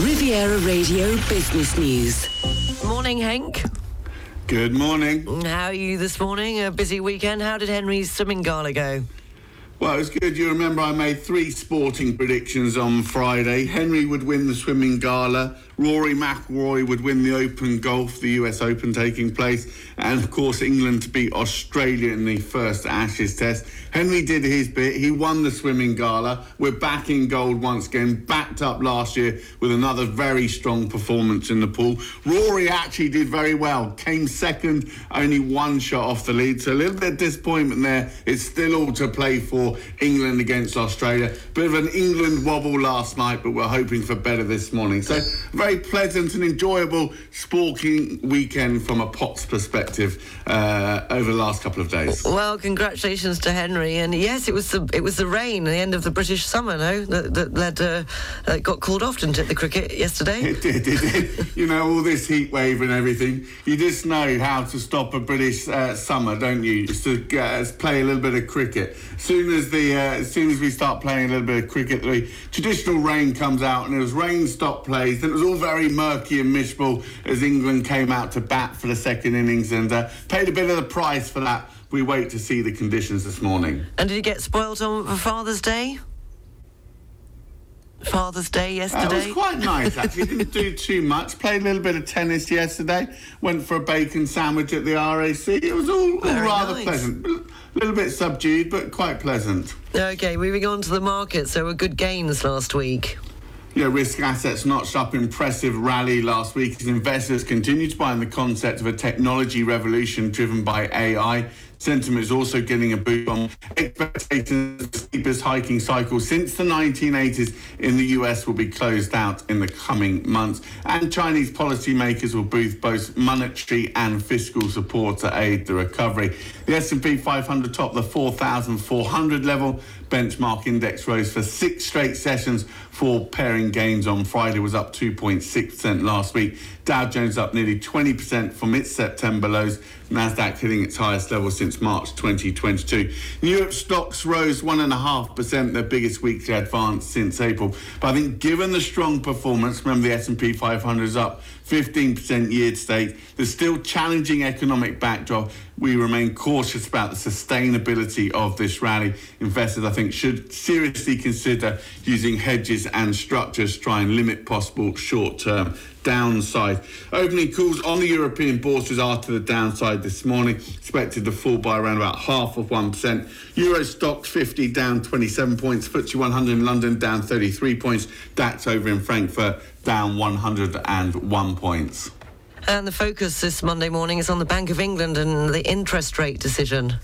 Riviera Radio Business News. Morning, Henk. Good morning. How are you this morning? A busy weekend. How did Henry's swimming gala go? Well, it was good. You remember I made three sporting predictions on Friday. Henry would win the swimming gala. Rory McIlroy would win the Open Golf, the US Open taking place, and of course England to beat Australia in the first Ashes Test. Henry did his bit. He won the swimming gala. We're back in gold once again, backed up last year with another very strong performance in the pool. Rory actually did very well. Came second, only one shot off the lead. So a little bit of disappointment there. It's still all to play for England against Australia. Bit of an England wobble last night, but we're hoping for better this morning. So very pleasant and enjoyable sporting weekend from a Potts perspective uh, over the last couple of days. Well, congratulations to Henry. And yes, it was the it was the rain, at the end of the British summer, no, that, that led uh, that got called off, didn't it, the cricket yesterday? It did, it did. you know, all this heat wave and everything. You just know how to stop a British uh, summer, don't you? Just to uh, play a little bit of cricket. As soon as the uh, as soon as we start playing a little bit of cricket, the traditional rain comes out, and it was rain stop plays. And it was all very murky and miserable as England came out to bat for the second innings and uh, paid a bit of the price for that. We wait to see the conditions this morning. And did you get spoiled on for Father's Day? Father's Day yesterday. Uh, it was quite nice actually. Didn't do too much. Played a little bit of tennis yesterday. Went for a bacon sandwich at the RAC. It was all, all rather nice. pleasant. A little bit subdued, but quite pleasant. Okay, moving on to the market. So, were good gains last week. Yeah, risk assets notched up impressive rally last week as investors continue to buy in the concept of a technology revolution driven by AI. Sentiment is also getting a boost on expectations of the steepest hiking cycle since the 1980s in the US will be closed out in the coming months. And Chinese policymakers will boost both monetary and fiscal support to aid the recovery. The S&P 500 topped the 4,400 level. Benchmark index rose for six straight sessions. Four pairing gains on Friday was up 2.6% last week. Dow Jones up nearly 20% from its September lows. Nasdaq hitting its highest level since March 2022. Europe stocks rose 1.5%, their biggest weekly advance since April. But I think given the strong performance, remember the S&P 500 is up 15% year to date, the still challenging economic backdrop, we remain cautious about the sustainability of this rally. Investors, I think, should seriously consider using hedges and structures to try and limit possible short-term downside. Opening calls on the European bourses are to the downside this morning, expected to fall by around about half of 1%. Euro Stoxx 50 down 27 points, FTSE 100 in London down 33 points, DAX over in Frankfurt down 101 points. And the focus this Monday morning is on the Bank of England and the interest rate decision.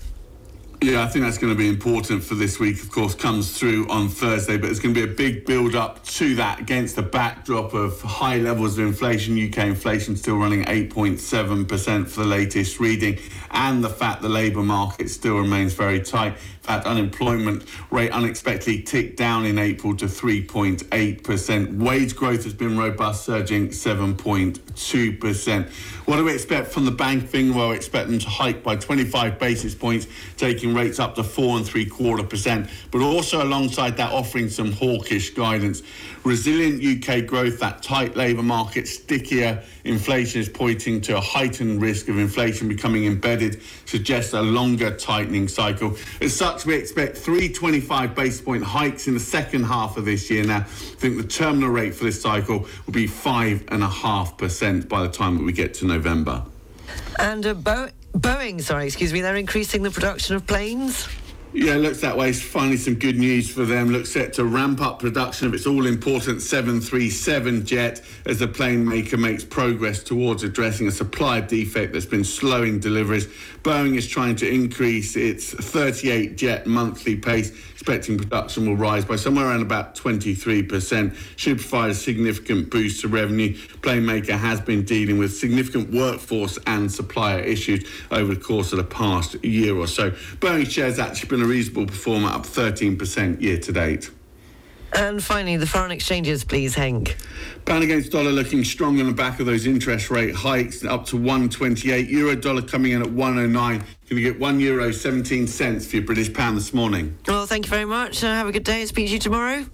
Yeah, I think that's going to be important for this week. Of course, comes through on Thursday, but it's going to be a big build up to that against the backdrop of high levels of inflation. UK inflation still running 8.7% for the latest reading, and the fact the labour market still remains very tight. In fact, unemployment rate unexpectedly ticked down in April to 3.8%. Wage growth has been robust, surging 7.2%. What do we expect from the Bank of England? Well, we expect them to hike by 25 basis points, taking rates up to four and three quarter percent, but also alongside that offering some hawkish guidance. Resilient UK growth, that tight labour market, stickier inflation is pointing to a heightened risk of inflation becoming embedded, suggests a longer tightening cycle. As such, we expect three 25 basis point hikes in the second half of this year. Now, I think the terminal rate for this cycle will be five and a half percent by the time that we get to November. And uh, Bo- Boeing, sorry, excuse me, they're increasing the production of planes. Yeah, looks that way. It's finally some good news for them. Looks set to ramp up production of its all important 737 jet as the plane maker makes progress towards addressing a supply defect that's been slowing deliveries. Boeing is trying to increase its 38 jet monthly pace, expecting production will rise by somewhere around about 23%. Should provide a significant boost to revenue. Plane maker has been dealing with significant workforce and supplier issues over the course of the past year or so. Boeing shares actually been a reasonable performer, up 13% year to date. And finally, the foreign exchanges, please, Henk. Pound against dollar looking strong on the back of those interest rate hikes, up to 128. Euro dollar coming in at 109. Going to get one euro 17 cents for your British pound this morning. Well, thank you very much. Uh, have a good day. Speak to you tomorrow.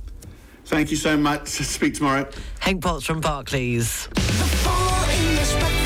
Thank you so much. Speak tomorrow. Henk Potts from Barclays. The